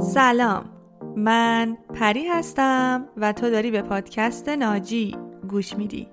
سلام. من پری هستم و تو داری به پادکست ناجی گوش میدی.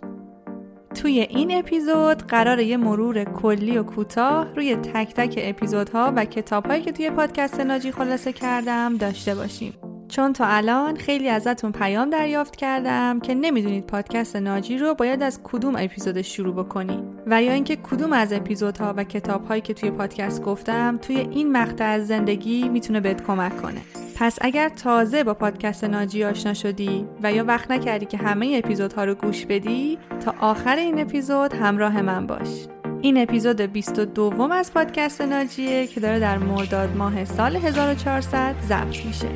توی این اپیزود قرار یه مرور کلی و کوتاه روی تک تک اپیزودها و کتابهایی که توی پادکست ناجی خلاصه کردم داشته باشیم. چون تا الان خیلی ازتون پیام دریافت کردم که نمی‌دونید پادکست ناجی رو باید از کدوم اپیزود شروع بکنی. و یا اینکه کدوم از اپیزودها و کتابهایی که توی پادکست گفتم توی این مقطع از زندگی می‌تونه بهت کمک کنه. پس اگر تازه با پادکست ناجی آشنا شدی و یا وقت نکردی که همه اپیزودها رو گوش بدی تا آخر این اپیزود همراه من باش. این اپیزود 22 از پادکست ناجیه که داره در مرداد ماه سال 1400 ضبط میشه.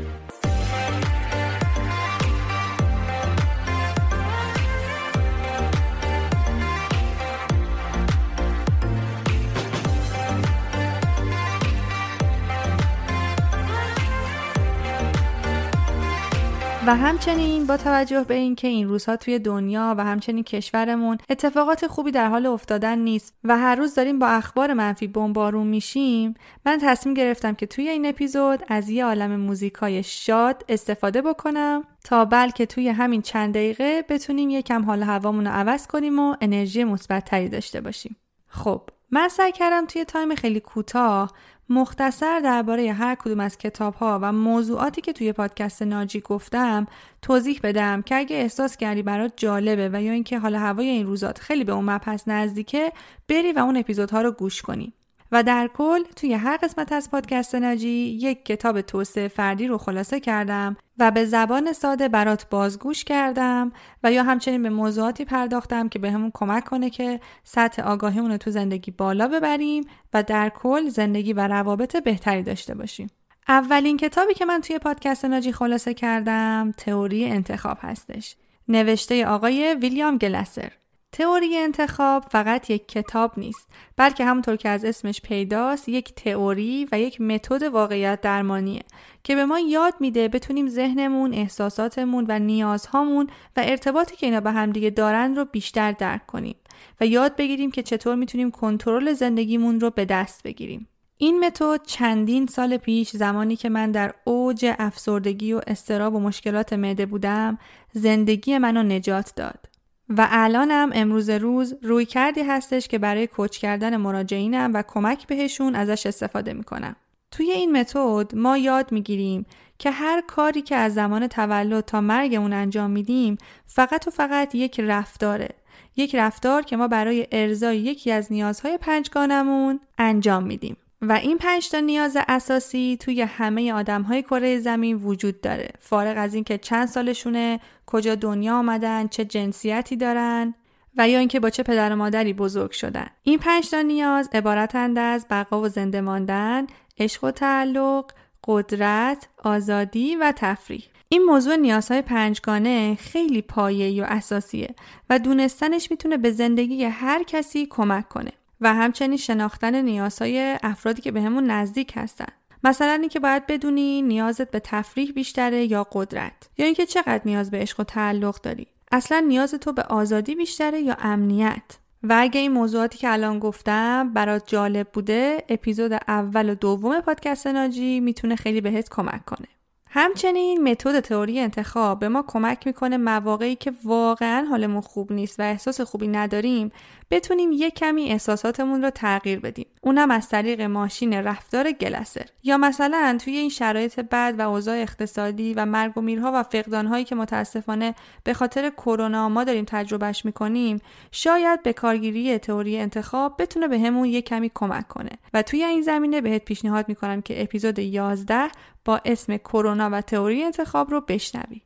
و همچنین با توجه به اینکه این روزها توی دنیا و همچنین کشورمون اتفاقات خوبی در حال افتادن نیست و هر روز داریم با اخبار منفی بمبارون میشیم من تصمیم گرفتم که توی این اپیزود از یه عالم موزیکای شاد استفاده بکنم تا بلکه توی همین چند دقیقه بتونیم یکم حال هوامون رو عوض کنیم و انرژی مثبتتری داشته باشیم. خب من سعی کردم توی تایم خیلی کوتاه مختصر درباره هر کدوم از کتاب ها و موضوعاتی که توی پادکست ناجی گفتم توضیح بدم که اگه احساس کردی برات جالبه و یا اینکه حال هوای این روزات خیلی به اون مبحث نزدیکه بری و اون اپیزودها رو گوش کنی. و در کل توی هر قسمت از پادکست ناجی یک کتاب توسعه فردی رو خلاصه کردم و به زبان ساده برات بازگوش کردم و یا همچنین به موضوعاتی پرداختم که بهمون به کمک کنه که سطح آگاهیمون رو تو زندگی بالا ببریم و در کل زندگی و روابط بهتری داشته باشیم. اولین کتابی که من توی پادکست ناجی خلاصه کردم تئوری انتخاب هستش. نوشته آقای ویلیام گلسر تئوری انتخاب فقط یک کتاب نیست بلکه همونطور که از اسمش پیداست یک تئوری و یک متد واقعیت درمانیه که به ما یاد میده بتونیم ذهنمون، احساساتمون و نیازهامون و ارتباطی که اینا به همدیگه دارن رو بیشتر درک کنیم و یاد بگیریم که چطور می‌تونیم کنترل زندگیمون رو به دست بگیریم. این متد چندین سال پیش زمانی که من در اوج افسردگی و استراب و مشکلات معده بودم زندگی منو نجات داد. و الانم امروز روز روی کردی هستش که برای کوچ کردن مراجعینم و کمک بهشون ازش استفاده می‌کنم. توی این متد ما یاد می‌گیریم که هر کاری که از زمان تولد تا مرگمون انجام میدیم فقط و فقط یک رفتاره. یک رفتار که ما برای ارزای یکی از نیازهای پنجگانمون انجام میدیم. و این پنج تا نیاز اساسی توی همه آدم های کره زمین وجود داره. فارغ از اینکه چند سالشونه کجا دنیا آمدن چه جنسیتی دارن و یا اینکه با چه پدر و مادری بزرگ شدن. این پنج تا نیاز عبارتند از بقا و زنده ماندن عشق و تعلق قدرت آزادی و تفریح. این موضوع نیازهای پنجگانه خیلی پایه‌ای و اساسیه و دونستنش می‌تونه به زندگی هر کسی کمک کنه. و همچنین شناختن نیازهای افرادی که بهمون به نزدیک هستن. مثلا اینکه باید بدونی نیازت به تفریح بیشتره یا قدرت یا اینکه چقدر نیاز به عشق و تعلق داری. اصلا نیاز تو به آزادی بیشتره یا امنیت. و اگه این موضوعاتی که الان گفتم برات جالب بوده اپیزود اول و دوم پادکست ناجی می‌تونه خیلی بهت کمک کنه. همچنین متد تئوری انتخاب به ما کمک می‌کنه مواقعی که واقعا حالمون خوب نیست و احساس خوبی نداریم بتونیم یک کمی احساساتمون رو تغییر بدیم. اونم از طریق ماشین رفتار گلسر یا مثلا توی این شرایط بد و اوضاع اقتصادی و مرگ و میرها و فقدانهایی که متاسفانه به خاطر کرونا ما داریم تجربهش می‌کنیم شاید به کارگیری تئوری انتخاب بتونه بهمون به یک کمی کمک کنه. و توی این زمینه بهت پیشنهاد می‌کنم که اپیزود 11 با اسم کرونا و تئوری انتخاب رو بشنوی.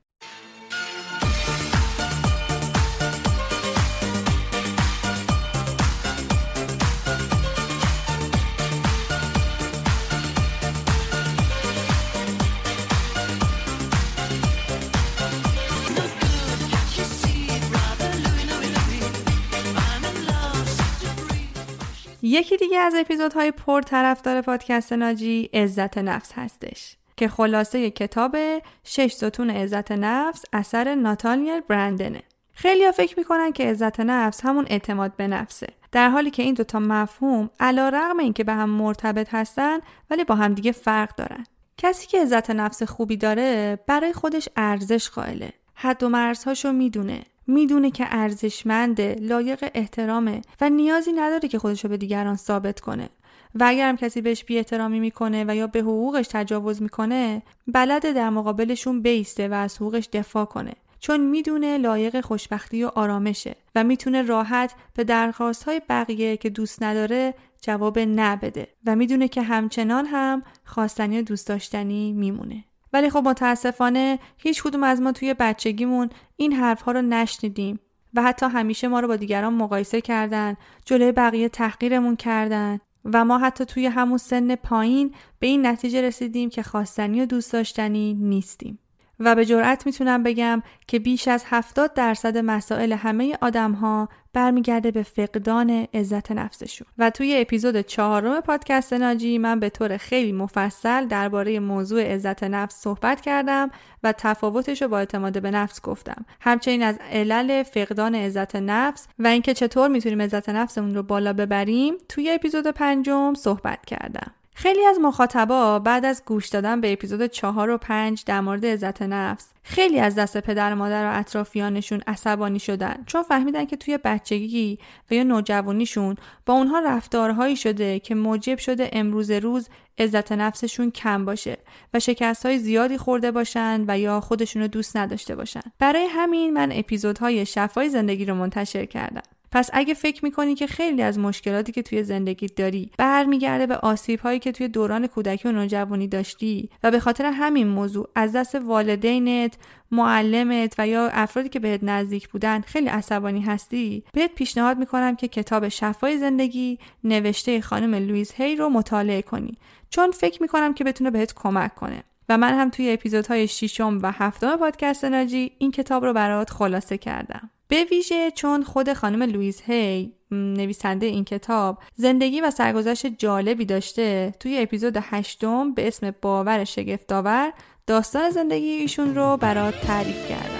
یکی دیگه از اپیزودهای پر طرفدار پادکست ناجی عزت نفس هستش. که خلاصه کتاب شش ستون عزت نفس اثر ناتانیل برندنه. خیلی ها فکر می‌کنن که عزت نفس همون اعتماد به نفسه. در حالی که این دوتا مفهوم علا رغم این که به هم مرتبط هستن ولی با هم دیگه فرق دارن. کسی که عزت نفس خوبی داره برای خودش ارزش قائله. حد و مرزهاشو می‌دونه. می‌دونه که ارزشمنده لایق احترامه و نیازی نداره که خودشو به دیگران ثابت کنه. و اگر هم کسی بهش بی احترامی می‌کنه و یا به حقوقش تجاوز می‌کنه بلده در مقابلشون بیسته و از حقوقش دفاع کنه. چون می‌دونه لایق خوشبختی و آرامشه و می‌تونه راحت به درخواست های بقیه که دوست نداره جواب نه بده و می‌دونه که همچنان هم خواستنی و دوست داشتنی میمونه. ولی خب متاسفانه هیچ کدوم از ما توی بچگیمون این حرفها رو نشنیدیم و حتی همیشه ما رو با دیگران مقایسه کردن جلوی بقیه تحقیرمون کردن و ما حتی توی همون سن پایین به این نتیجه رسیدیم که خواستنی و دوست داشتنی نیستیم. و به جرأت می‌تونم بگم که بیش از 70 درصد مسائل همه آدم ها برمیگرده به فقدان عزت نفسشون. و توی اپیزود چهارم پادکست ناجی من به طور خیلی مفصل درباره موضوع عزت نفس صحبت کردم و تفاوتش رو با اعتماد به نفس گفتم. همچنین از علل فقدان عزت نفس و اینکه چطور می‌تونیم عزت نفسمون رو بالا ببریم توی اپیزود پنجم صحبت کردم. خیلی از مخاطبا بعد از گوش دادن به اپیزود چهار و پنج در مورد عزت نفس خیلی از دست پدر و مادر و اطرافیانشون عصبانی شدن چون فهمیدن که توی بچگی و یا نوجوانیشون با اونها رفتارهایی شده که موجب شده امروز روز عزت نفسشون کم باشه و شکست های زیادی خورده باشن و یا خودشون رو دوست نداشته باشن. برای همین من اپیزودهای شفای زندگی رو منتشر کردم. پس اگه فکر می‌کنی که خیلی از مشکلاتی که توی زندگی داری برمیگرده به آسیب هایی که توی دوران کودکی و نوجوانی داشتی و به خاطر همین موضوع از دست والدینت معلمت و یا افرادی که بهت نزدیک بودن خیلی عصبانی هستی بهت پیشنهاد می‌کنم که کتاب شفای زندگی نوشته خانم لویز هی رو مطالعه کنی. چون فکر می‌کنم که بتونه بهت کمک کنه. و من هم توی اپیزودهای ششم و هفتم پادکست ناجی این کتاب رو برات خلاصه کردم. به ویژه چون خود خانم لویز هی نویسنده این کتاب زندگی و سرگذشت جالبی داشته توی اپیزود هشتم به اسم باور شگفتآور داستان زندگی ایشون رو برات تعریف کردم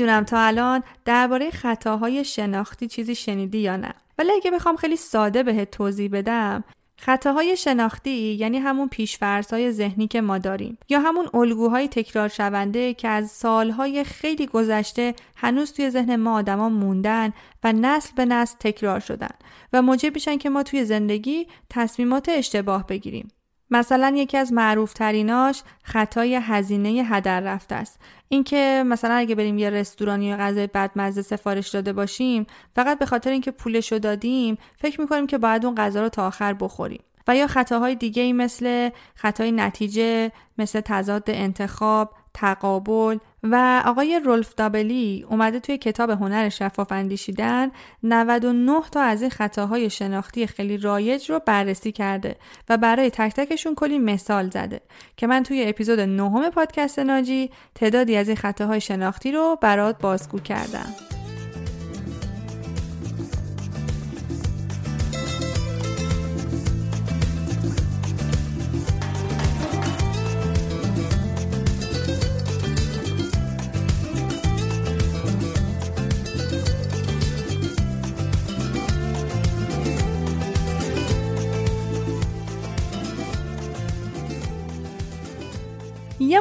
نمی‌دونم تا الان درباره خطاهای شناختی چیزی شنیدی یا نه. ولی اگه بخوام خیلی ساده بهت توضیح بدم خطاهای شناختی یعنی همون پیشفرزهای ذهنی که ما داریم یا همون الگوهای تکرار شونده که از سالهای خیلی گذشته هنوز توی ذهن ما آدما موندن و نسل به نسل تکرار شدن و موجب میشن که ما توی زندگی تصمیمات اشتباه بگیریم. مثلا یکی از معروف تریناش خطای هزینه هدر رفته است. اینکه مثلا اگه بریم یه رستوران یا غذای بدمزه سفارش داده باشیم فقط به خاطر اینکه پولشو دادیم فکر می‌کنیم که باید اون غذا رو تا آخر بخوریم. و یا خطاهای دیگه ای مثل خطای نتیجه مثل تضاد انتخاب تقابل و آقای رولف دابلی اومده توی کتاب هنر شفاف اندیشیدن 99 تا از این خطاهای شناختی خیلی رایج رو بررسی کرده و برای تک تکشون کلی مثال زده که من توی اپیزود نهم پادکست ناجی تعدادی از این خطاهای شناختی رو برات بازگو کردم.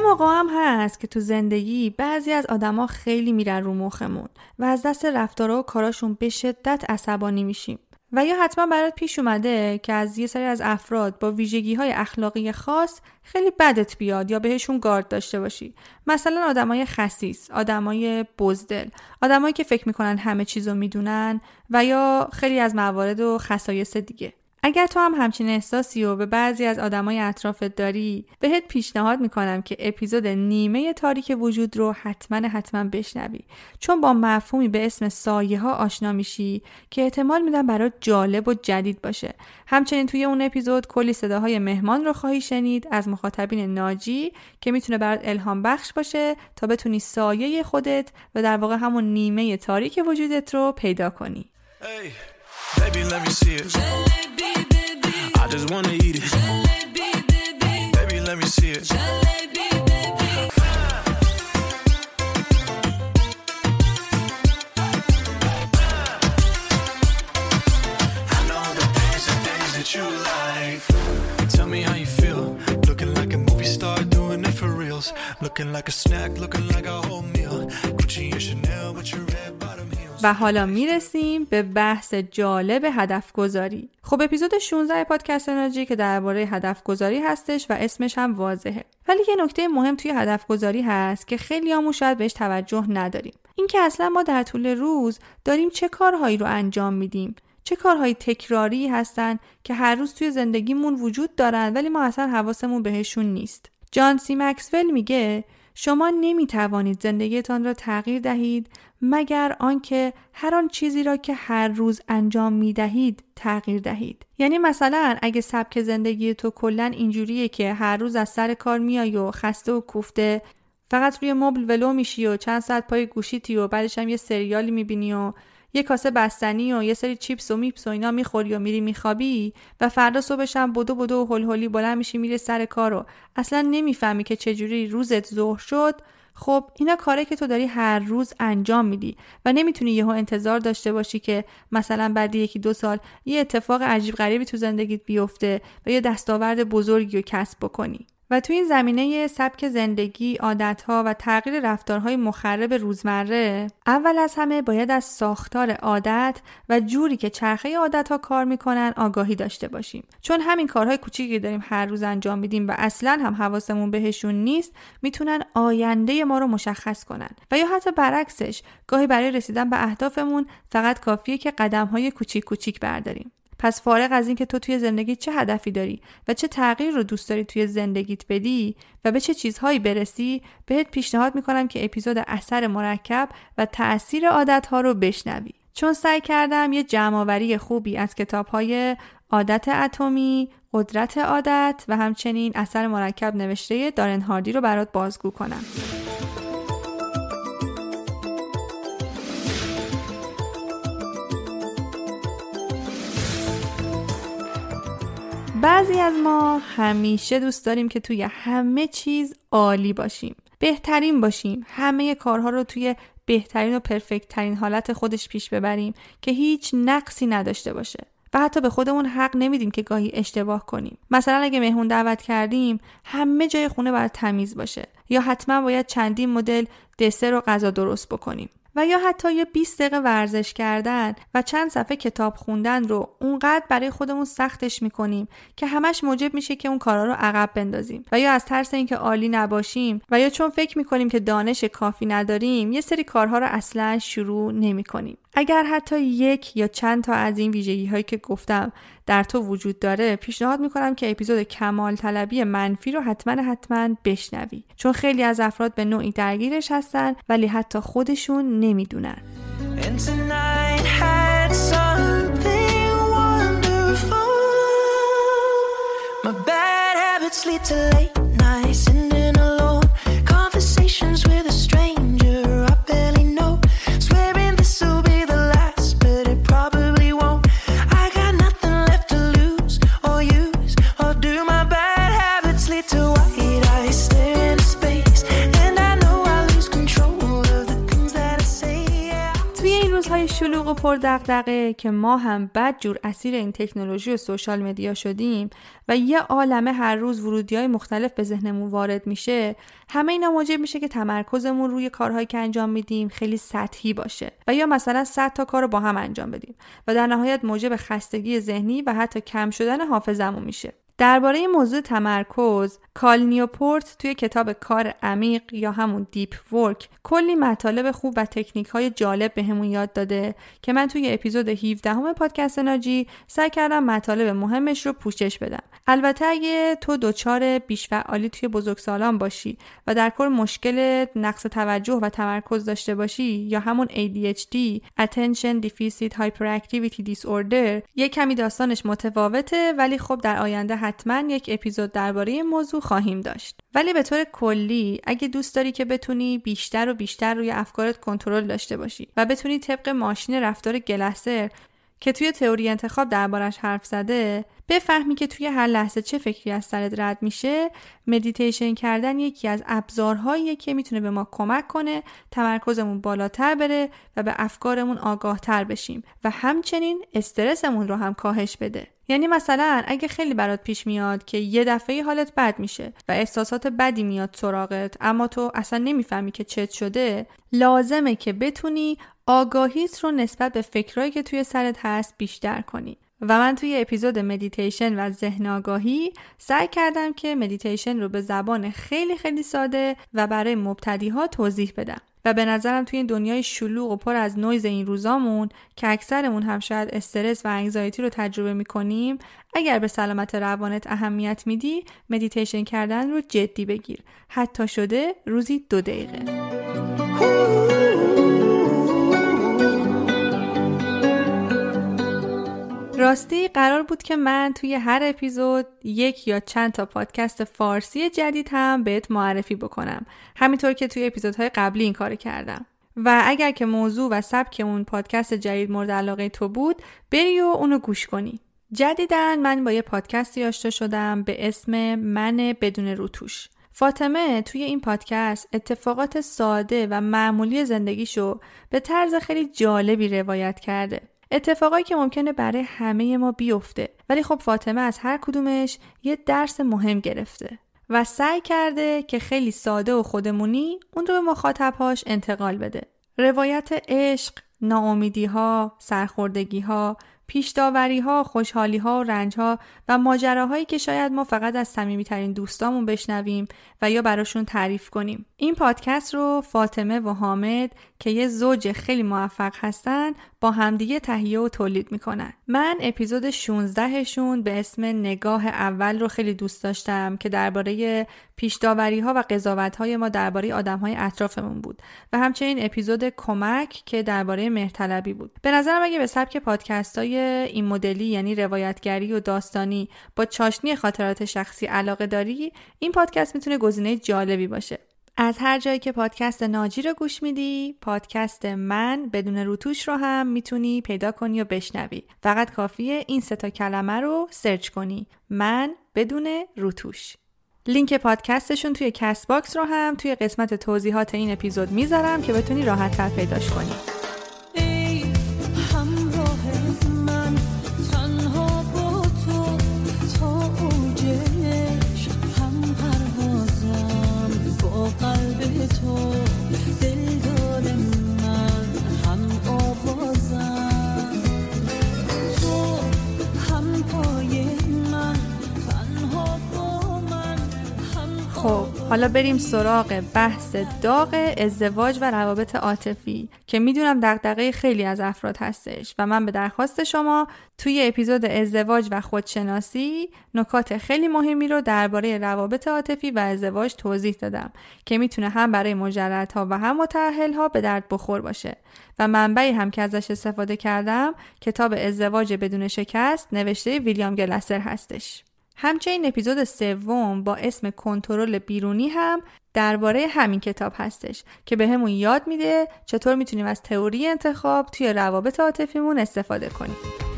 موقع هم هست که تو زندگی بعضی از آدما خیلی میرن رو مخمون و از دست رفتارها و کاراشون به شدت عصبانی میشیم. و یا حتما برات پیش اومده که از یه سری از افراد با ویژگی های اخلاقی خاص خیلی بدت بیاد یا بهشون گارد داشته باشی. مثلا آدمای خسیس آدمای بزدل آدمایی که فکر می‌کنن همه چیزو می‌دونن و یا خیلی از موارد و خصایص دیگه. اگر تو هم همچین احساسی و به بعضی از آدمای اطرافت داری بهت پیشنهاد می‌کنم که اپیزود نیمه تاریک وجود رو حتما حتما بشنوی. چون با مفهومی به اسم سایه ها آشنا میشی که احتمال میدم برات جالب و جدید باشه. همچنین توی اون اپیزود کلی صداهای مهمان رو خواهی شنید از مخاطبین ناجی که می‌تونه برات الهام بخش باشه تا بتونی سایه خودت و در واقع همون نیمه تاریک وجودت رو پیدا کنی. Baby, let me see it. I just wanna eat it. Baby, Baby, let me see it. Jalebi, baby. I know the things, the things that you like. Tell me how you feel. Looking like a movie star, doing it for reals. Looking like a snack, looking like a whole meal. Gucci and Chanel with your red. و حالا می‌رسیم به بحث جالب هدف گذاری. خب اپیزود 16 پادکست انرژی که درباره هدف گذاری هستش و اسمش هم واضحه. ولی یه نکته مهم توی هدف گذاری هست که خیلی همون شاید بهش توجه نداریم. اینکه اصلا ما در طول روز داریم چه کارهایی رو انجام میدیم چه کارهای تکراری هستن که هر روز توی زندگیمون وجود دارن ولی ما اصلا حواسمون بهشون نیست. جان سی مکسول میگه شما نمی توانید زندگیتان را تغییر دهید مگر آنکه هر آن چیزی را که هر روز انجام می دهید تغییر دهید. یعنی مثلا اگه سبک زندگی تو کلا اینجوریه که هر روز از سر کار میای و خسته و کوفته فقط روی مبل ولو میشی و چند ساعت پای گوشیتی و بعدش هم یه سریالی می‌بینی و یه کاسه بستنی و یه سری چیپس و میپس و اینا می‌خوری و میری میخوابی و فردا صبحش هم بدو بدو و هل هلی بلند میشی میره سر کار و اصلا نمی‌فهمی که چجوری روزت ظهر شد. خب اینا کاره که تو داری هر روز انجام میدی و نمی‌تونی یهو انتظار داشته باشی که مثلا بعد یکی دو سال یه اتفاق عجیب غریبی تو زندگیت بیفته و یه دستاورد بزرگی رو کسب بکنی. و تو این زمینه سبک زندگی، عادتها و تغییر رفتارهای مخرب روزمره اول از همه باید از ساختار عادت و جوری که چرخه عادتها کار می‌کنن آگاهی داشته باشیم. چون همین کارهای کوچیکی داریم هر روز انجام میدیم و اصلا هم حواسمون بهشون نیست می‌تونن آینده ما رو مشخص کنن. و یا حتی برعکسش گاهی برای رسیدن به اهدافمون فقط کافیه که قدمهای کوچیک کوچیک برداریم. پس فارغ از اینکه تو توی زندگی چه هدفی داری و چه تغییر رو دوست داری توی زندگیت بدی و به چه چیزهایی برسی بهت پیشنهاد می‌کنم که اپیزود اثر مرکب و تاثیر عادتها رو بشنوی چون سعی کردم یه جمعآوری خوبی از کتابهای عادت اتمی، قدرت عادت و همچنین اثر مرکب نوشته دارن هاردی رو برات بازگو کنم. بعضی از ما همیشه دوست داریم که توی همه چیز عالی باشیم بهترین باشیم همه کارها رو توی بهترین و پرفکت ترین حالت خودش پیش ببریم که هیچ نقصی نداشته باشه و حتی به خودمون حق نمیدیم که گاهی اشتباه کنیم. مثلا اگه مهمون دعوت کردیم همه جای خونه باید تمیز باشه یا حتما باید چندین مدل دسر و غذا درست بکنیم. و یا حتی یه 20 دقیقه ورزش کردن و چند صفحه کتاب خوندن رو اونقدر برای خودمون سختش می‌کنیم که همش موجب میشه که اون کارا رو عقب بندازیم. و یا از ترس اینکه عالی نباشیم و یا چون فکر می‌کنیم که دانش کافی نداریم یه سری کارها رو اصلا شروع نمی‌کنیم. اگر حتی یک یا چند تا از این ویژگی هایی که گفتم در تو وجود داره پیشنهاد می‌کنم که اپیزود کمال طلبی منفی رو حتما حتما بشنوی. چون خیلی از افراد به نوعی درگیرش هستن ولی حتی خودشون نمی‌دونن. دغدغه که ما هم بد جور اسیر این تکنولوژی و social media شدیم و یه عالمه هر روز ورودی های مختلف به ذهنمون وارد میشه همه اینا موجب میشه که تمرکزمون روی کارهایی که انجام میدیم خیلی سطحی باشه و یا مثلا 100 تا کار رو با هم انجام بدیم و در نهایت موجب خستگی ذهنی و حتی کم شدن حافظمون میشه. درباره موضوع تمرکز کال نیوپورت توی کتاب کار عمیق یا همون deep work کلی مطالب خوب و تکنیک های جالب بهمون به یاد داده که من توی اپیزود 17 همه پادکست ناجی سعی کردم مطالب مهمش رو پوشش بدم. البته اگه تو دچار بیشفعالی توی بزرگسالان باشی و در کل مشکل نقص توجه و تمرکز داشته باشی یا همون ADHD Attention Deficit Hyperactivity Disorder یه کمی داستانش متفاوته ولی خب در آینده حتما یک اپیزود درباره این موضوع خواهیم داشت. ولی به طور کلی اگه دوست داری که بتونی بیشتر و بیشتر روی افکارت کنترل داشته باشی و بتونی طبق ماشین رفتار گلسر که توی تئوری انتخاب دربارش حرف زده بفهمی که توی هر لحظه چه فکری از سرت رد میشه مدیتیشن کردن یکی از ابزارهاییه که می‌تونه به ما کمک کنه تمرکزمون بالاتر بره و به افکارمون آگاهتر بشیم و همچنین استرسمون رو هم کاهش بده. یعنی مثلا اگه خیلی برات پیش میاد که یه دفعه حالت بد میشه و احساسات بدی میاد سراغت اما تو اصلا نمی‌فهمی که چت شده لازمه که بتونی آگاهیت رو نسبت به فکرهایی که توی سرت هست بیشتر کنی. و من توی اپیزود مدیتیشن و ذهن آگاهی سعی کردم که مدیتیشن رو به زبان خیلی خیلی ساده و برای مبتدی ها توضیح بدم. و به نظرم توی این دنیای شلوغ و پر از نویز این روزامون که اکثرمون هم شاید استرس و anxiety رو تجربه می‌کنیم اگر به سلامت روانت اهمیت میدی مدیتیشن کردن رو جدی بگیر. حتی شده روزی دو دقیقه. راستی قرار بود که من توی هر اپیزود یک یا چند تا پادکست فارسی جدید هم بهت معرفی بکنم. همینطور که توی اپیزودهای قبلی این کار کردم. و اگر که موضوع و سبک اون پادکست جدید مورد علاقه تو بود بری و اونو گوش کنی. جدیدن من با یه پادکستی آشنا شدم به اسم من بدون روتوش. فاطمه توی این پادکست اتفاقات ساده و معمولی زندگیشو به طرز خیلی جالبی روایت کرده. اتفاقایی که ممکنه برای همه ما بیفته ولی خب فاطمه از هر کدومش یه درس مهم گرفته و سعی کرده که خیلی ساده و خودمونی اون رو به مخاطبهاش انتقال بده روایت عشق، ناامیدی ها، سرخوردگی ها، پیشداوری ها، خوشحالی ها و رنج ها و ماجراهایی که شاید ما فقط از صمیمیترین دوستامون بشنویم و یا براشون تعریف کنیم. این پادکست رو فاطمه و حامد که یه زوج خیلی موفق هستن با همدیگه تهیه و تولید می‌کنن. من اپیزود 16 شون به اسم نگاه اول رو خیلی دوست داشتم که درباره پیشداوری ها و قضاوت های ما درباره آدم های اطرافمون بود و همچنین اپیزود کمک که درباره مهرطلبی بود. به نظرم اگه به سبک پادکست های این مدلی یعنی روایتگری و داستانی با چاشنی خاطرات شخصی علاقه داری این پادکست می‌تونه گزینه جالبی باشه از هر جایی که پادکست ناجی رو گوش میدی پادکست من بدون روتوش رو هم می‌تونی پیدا کنی و بشنوی. فقط کافیه این سه تا کلمه رو search کنی. من بدون روتوش. لینک پادکستشون توی کست باکس رو هم توی قسمت توضیحات این اپیزود می‌ذارم که بتونی راحت تر پیداش کنی. حالا بریم سراغ بحث داغ ازدواج و روابط عاطفی که می‌دونم دغدغه خیلی از افراد هستش و من به درخواست شما توی اپیزود ازدواج و خودشناسی نکات خیلی مهمی رو درباره روابط عاطفی و ازدواج توضیح دادم که می‌تونه هم برای مجردها و هم ها به درد بخور باشه و منبعی هم که ازش استفاده کردم کتاب ازدواج بدون شکست نوشته ویلیام گلسر هستش. همچنین اپیزود سوم با اسم کنترل بیرونی هم درباره همین کتاب هستش که به همون یاد میده چطور می‌تونیم از تئوری انتخاب توی روابط عاطفیمون استفاده کنیم.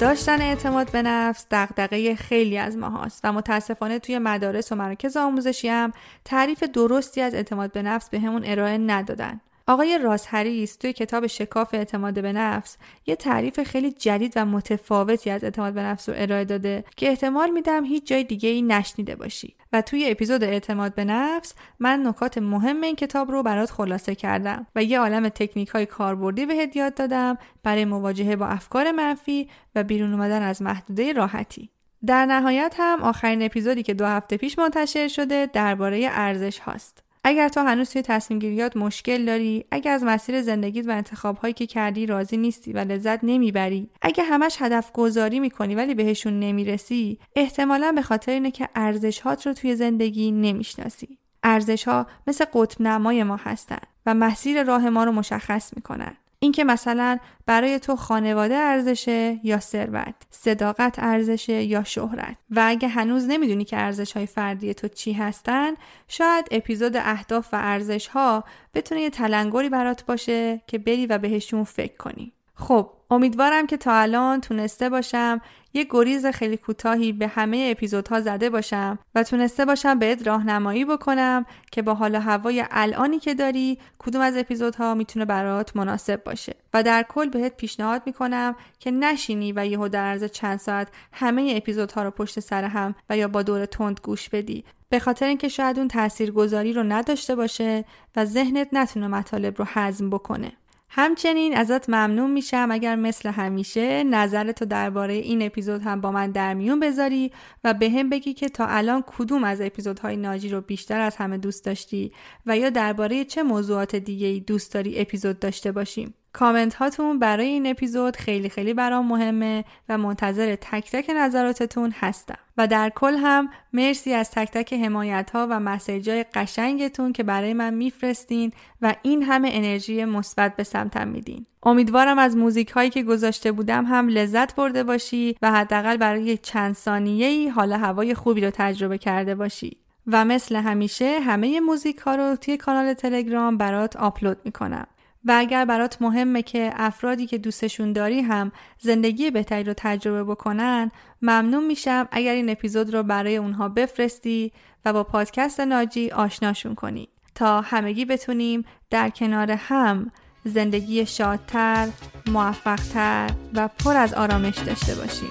داشتن اعتماد به نفس دغدغه خیلی از ماهاست و متاسفانه توی مدارس و مراکز آموزشی هم تعریف درستی از اعتماد به نفس به همون ارائه ندادن. آقای راس هریس توی کتاب شکاف اعتماد به نفس یه تعریف خیلی جدید و متفاوتی از اعتماد به نفس رو ارائه داده که احتمال میدم هیچ جای دیگه ای نشنیده باشی. و توی اپیزود اعتماد به نفس من نکات مهم این کتاب رو برات خلاصه کردم و یه عالم تکنیک های کاربردی به یاد دادم برای مواجهه با افکار منفی و بیرون اومدن از محدوده راحتی. در نهایت هم آخرین اپیزودی که دو هفته پیش منتشر شده درباره ارزش هاست. اگر تو هنوز توی تصمیم گیریات مشکل داری اگر از مسیر زندگیت و انتخاب هایی که کردی راضی نیستی و لذت نمی‌بری اگر همش هدف گذاری می‌کنی ولی بهشون نمی‌رسی احتمالا به خاطر اینه که ارزش هات رو توی زندگی نمی‌شناسی. ارزش ها مثل قطب نمای ما هستن و مسیر راه ما رو مشخص می‌کنن. اینکه مثلا برای تو خانواده ارزشه یا ثروت صداقت ارزشه یا شهرت. و اگه هنوز نمی‌دونی که ارزش های فردی تو چی هستن شاید اپیزود اهداف و ارزش ها بتونه یه تلنگری برات باشه که بری و بهشون فکر کنی. خب امیدوارم که تا الان تونسته باشم یه گریز خیلی کوتاهی به همه اپیزودها زده باشم و تونسته باشم بهت راهنمایی بکنم که با حال هوای الانی که داری کدوم از اپیزودها می‌تونه برات مناسب باشه. و در کل بهت پیشنهاد می‌کنم که نشینی و یهو در عرض چند ساعت همه اپیزودها رو پشت سر هم و یا با دور تند گوش بدی. به خاطر اینکه شاید اون تاثیرگذاری رو نداشته باشه و ذهنت نتونه مطالب رو هضم بکنه. همچنین ازت ممنون میشم اگر مثل همیشه نظرتو درباره این اپیزود هم با من در میون بذاری و به هم بگی که تا الان کدوم از اپیزودهای ناجی رو بیشتر از همه دوست داشتی و یا درباره چه موضوعات دیگه دوست داری اپیزود داشته باشیم. کامنت هاتون برای این اپیزود خیلی خیلی برام مهمه و منتظر تک تک نظراتتون هستم. و در کل هم مرسی از تک تک حمایت ها و مسیج های قشنگتون که برای من میفرستین و این همه انرژی مثبت به سمتم میدین. امیدوارم از موزیک هایی که گذاشته بودم هم لذت برده باشی و حداقل برای چند ثانیه ای حال هوای خوبی رو تجربه کرده باشی. و مثل همیشه همه موزیک ها رو توی کانال تلگرام برات آپلود می‌کنم. و اگر برات مهمه که افرادی که دوستشون داری هم زندگی بهتری رو تجربه بکنن ممنون میشم اگر این اپیزود رو برای اونها بفرستی و با پادکست ناجی آشناشون کنی تا همگی بتونیم در کنار هم زندگی شادتر، موفقتر و پر از آرامش داشته باشیم.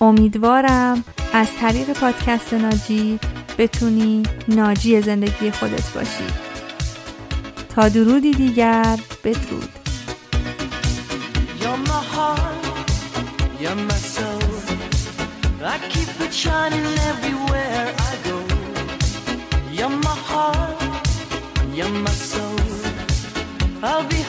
امیدوارم از طریق پادکست ناجی بتونی ناجی زندگی خودت باشی. تا درودی دیگر بدرود You're my heart, you're my soul I keep it shining everywhere I go You're my heart, you're my soul I'll be